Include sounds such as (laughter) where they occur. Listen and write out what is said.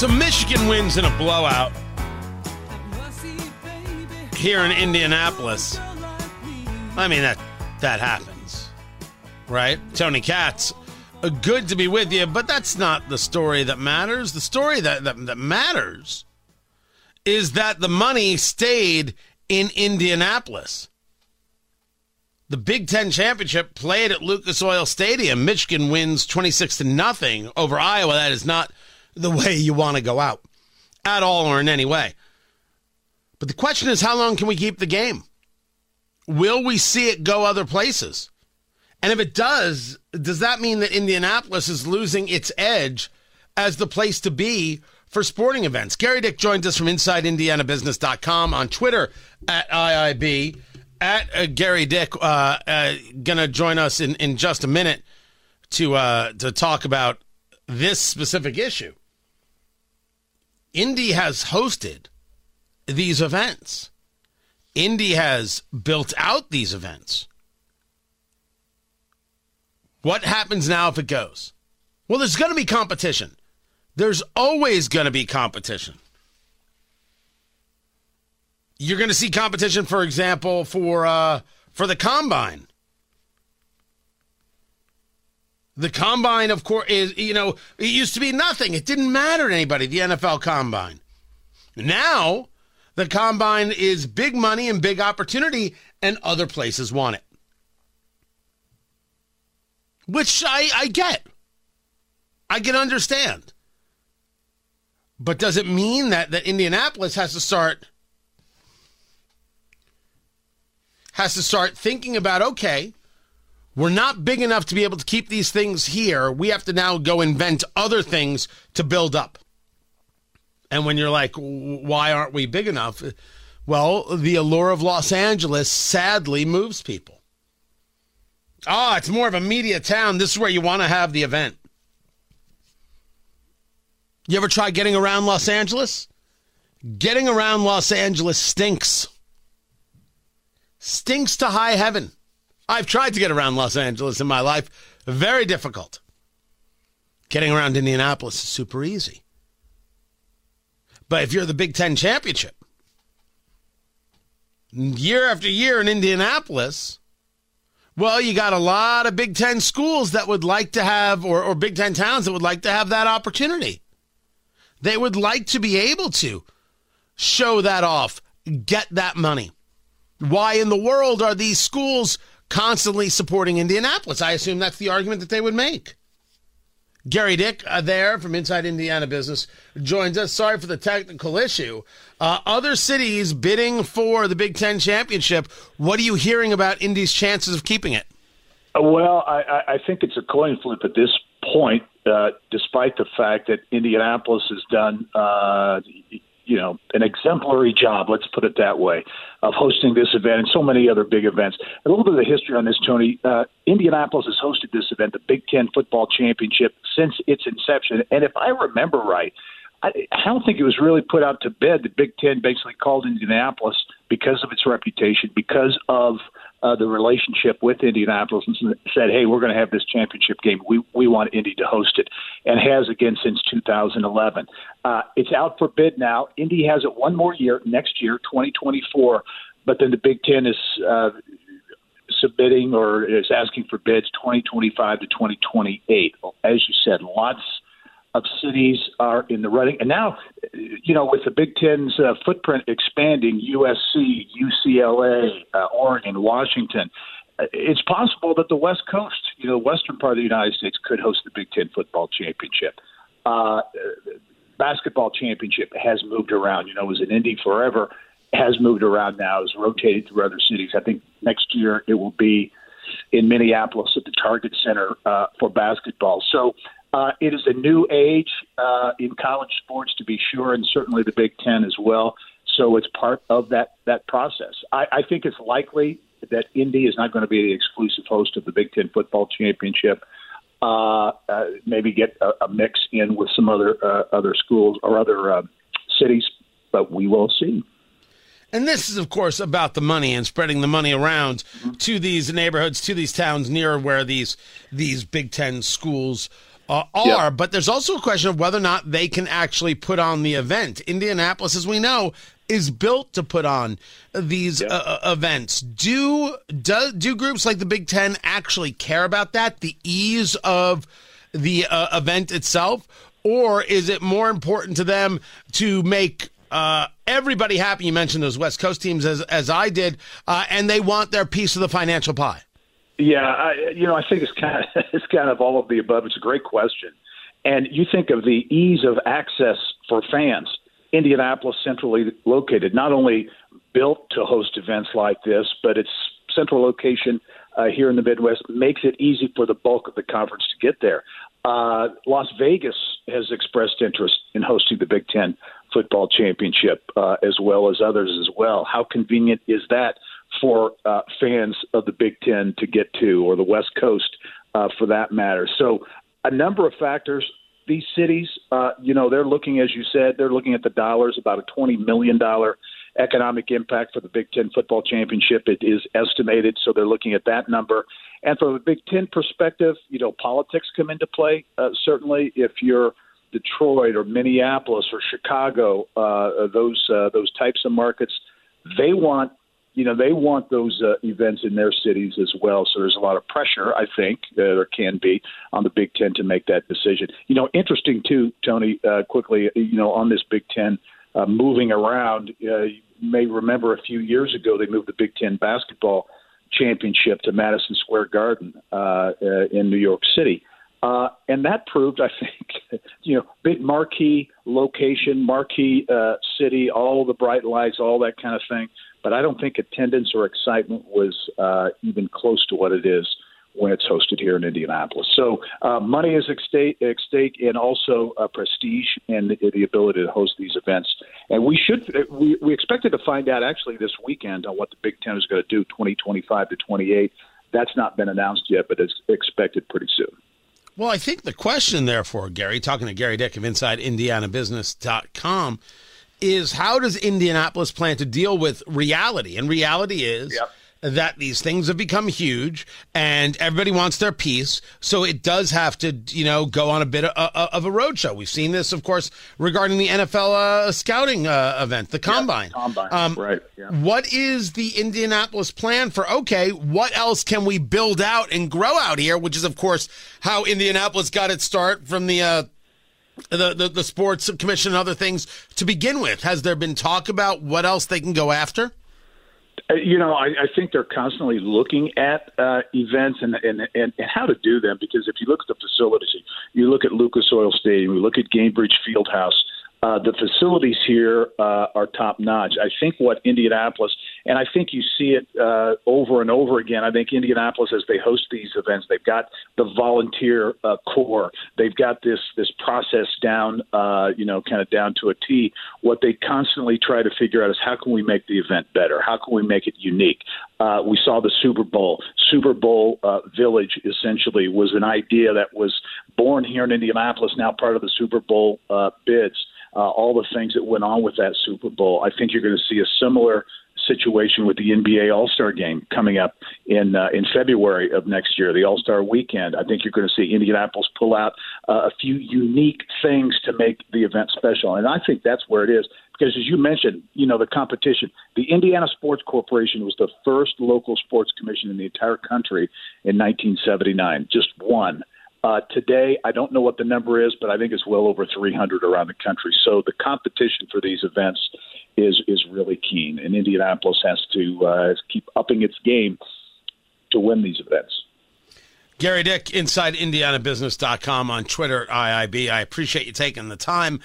So Michigan wins in a blowout here in Indianapolis. I mean that that happens, right? Tony Katz, uh, good to be with you, but that's not the story that matters. The story that, that, that matters is that the money stayed in Indianapolis. The Big Ten championship played at Lucas Oil Stadium. Michigan wins 26 to nothing over Iowa. That is not the way you want to go out at all or in any way. But the question is, how long can we keep the game? Will we see it go other places? And if it does, does that mean that Indianapolis is losing its edge as the place to be for sporting events? Gerry Dick joins us from InsideIndianaBusiness.com on Twitter at IIB at uh, Gerry Dick. Uh, uh, gonna join us in, in just a minute to uh, to talk about this specific issue. Indy has hosted these events. Indy has built out these events. What happens now if it goes? Well, there's going to be competition. There's always going to be competition. You're going to see competition, for example, for uh, for the combine. The combine, of course, is you know it used to be nothing. It didn't matter to anybody. The NFL combine. Now the combine is big money and big opportunity, and other places want it. Which I, I get. I can understand. But does it mean that, that Indianapolis has to start has to start thinking about okay, we're not big enough to be able to keep these things here. We have to now go invent other things to build up. And when you're like, why aren't we big enough? Well, the allure of Los Angeles sadly moves people. Oh, it's more of a media town. This is where you want to have the event. You ever try getting around Los Angeles? Getting around Los Angeles stinks. Stinks to high heaven. I've tried to get around Los Angeles in my life. Very difficult. Getting around Indianapolis is super easy. But if you're the Big Ten championship, year after year in Indianapolis, well, you got a lot of Big Ten schools that would like to have, or, or Big Ten towns that would like to have that opportunity. They would like to be able to show that off, get that money. Why in the world are these schools constantly supporting Indianapolis? I assume that's the argument that they would make. Gerry Dick uh, there from Inside Indiana Business joins us. Sorry for the technical issue. Uh, other cities bidding for the Big Ten championship. What are you hearing about Indy's chances of keeping it? Well, I, I think it's a coin flip at this point, uh, despite the fact that Indianapolis has done, uh, you know, an exemplary job, let's put it that way, of hosting this event and so many other big events. A little bit of the history on this, Tony. Uh, Indianapolis has hosted this event, the Big Ten Football Championship, since its inception. And if I remember right, I, I don't think it was really put out to bed. The Big Ten basically called Indianapolis because of its reputation, because of uh, the relationship with Indianapolis, and said, "Hey, we're going to have this championship game. We we want Indy to host it," and has again since 2011. Uh, it's out for bid now. Indy has it one more year next year, 2024, but then the Big Ten is. Uh, submitting or is asking for bids 2025 to 2028. As you said, lots of cities are in the running. And now, you know, with the Big Ten's uh, footprint expanding, USC, UCLA, uh, Oregon, Washington, uh, it's possible that the West Coast, you know, the western part of the United States, could host the Big Ten football championship. Uh, basketball championship has moved around. You know, it was in Indy forever, has moved around now, has rotated through other cities. I think next year it will be in Minneapolis at the Target Center uh, for basketball. So uh, it is a new age uh, in college sports, to be sure, and certainly the Big Ten as well. So it's part of that that process. I, I think it's likely that Indy is not going to be the exclusive host of the Big Ten football championship. Uh, uh, maybe get a, a mix in with some other uh, other schools or other uh, cities, but we will see. And this is, of course, about the money and spreading the money around mm-hmm. to these neighborhoods, to these towns near where these these Big Ten schools uh, are, yep. but there's also a question of whether or not they can actually put on the event. Indianapolis, as we know, is built to put on these yep. uh, uh events. Do, do do groups like the Big Ten actually care about that? The ease of the uh, event itself, or is it more important to them to make uh, everybody happy? You mentioned those West Coast teams as as I did, uh, and they want their piece of the financial pie. Yeah, I, you know, I think it's kind of (laughs) it's kind of all of the above. It's a great question, and you think of the ease of access for fans. Indianapolis, centrally located, not only built to host events like this, but its central location uh, here in the Midwest makes it easy for the bulk of the conference to get there. Uh, Las Vegas has expressed interest in hosting the Big Ten football championship, uh, as well as others as well. How convenient is that for uh, fans of the Big Ten to get to, or the West Coast, uh, for that matter? So, a number of factors. These cities, uh, you know, they're looking, as you said, they're looking at the dollars, about a twenty million dollar economic impact for the Big Ten football championship. It is estimated, so they're looking at that number. And from a Big Ten perspective, you know, politics come into play. Uh, certainly, if you're Detroit or Minneapolis or Chicago, uh, those uh, those types of markets, they want you know they want those uh, events in their cities as well. So there's a lot of pressure, I think, uh, there can be on the Big Ten to make that decision. You know, interesting too, Tony. Uh, quickly, you know, on this Big Ten uh, moving around, uh, you may remember a few years ago they moved the Big Ten basketball championship to Madison Square Garden uh, uh, in New York City. Uh, and that proved, I think, (laughs) you know, big marquee location, marquee uh, city, all the bright lights, all that kind of thing. But I don't think attendance or excitement was uh, even close to what it is when it's hosted here in Indianapolis. So uh, money is at stake, at stake and also uh, prestige and the, the, ability to host these events. And we should we, we expected to find out actually this weekend on what the Big Ten is going to do 2025 to 28. That's not been announced yet, but it's expected pretty soon. Well, I think the question, therefore, Gerry, talking to Gerry Dick of InsideIndianaBusiness.com, is how does Indianapolis plan to deal with reality? And reality is yep that these things have become huge and everybody wants their piece. So it does have to, you know, go on a bit of, of a roadshow. We've seen this, of course, regarding the NFL uh, scouting uh, event, the combine. Yeah, combine, um, right. What is the Indianapolis plan for, okay, what else can we build out and grow out here? Which is, of course, how Indianapolis got its start from the, uh, the, the, the sports commission and other things to begin with. Has there been talk about what else they can go after? Uh, you know, I, I think they're constantly looking at uh, events and, and, and, and how to do them because if you look at the facilities, you look at Lucas Oil Stadium, you look at Gainbridge Fieldhouse, uh, the facilities here uh, are top notch. I think what Indianapolis, and I think you see it uh, over and over again. I think Indianapolis, as they host these events, they've got the volunteer uh, corps. They've got this this process down, uh, you know, kind of down to a T. What they constantly try to figure out is how can we make the event better? How can we make it unique? Uh, we saw the Super Bowl. Super Bowl uh, Village essentially was an idea that was born here in Indianapolis, now part of the Super Bowl uh, bids uh, all the things that went on with that Super Bowl. I think you're going to see a similar situation with the NBA All Star Game coming up in uh, in February of next year, the All Star Weekend. I think you're going to see Indianapolis pull out uh, a few unique things to make the event special, and I think that's where it is. Because as you mentioned, you know the competition. The Indiana Sports Corporation was the first local sports commission in the entire country in 1979, just one. Uh, today, I don't know what the number is, but I think it's well over 300 around the country. So the competition for these events is is really keen, and Indianapolis has to uh, keep upping its game to win these events. Gerry Dick, InsideIndianaBusiness.com on Twitter, IIB. I appreciate you taking the time.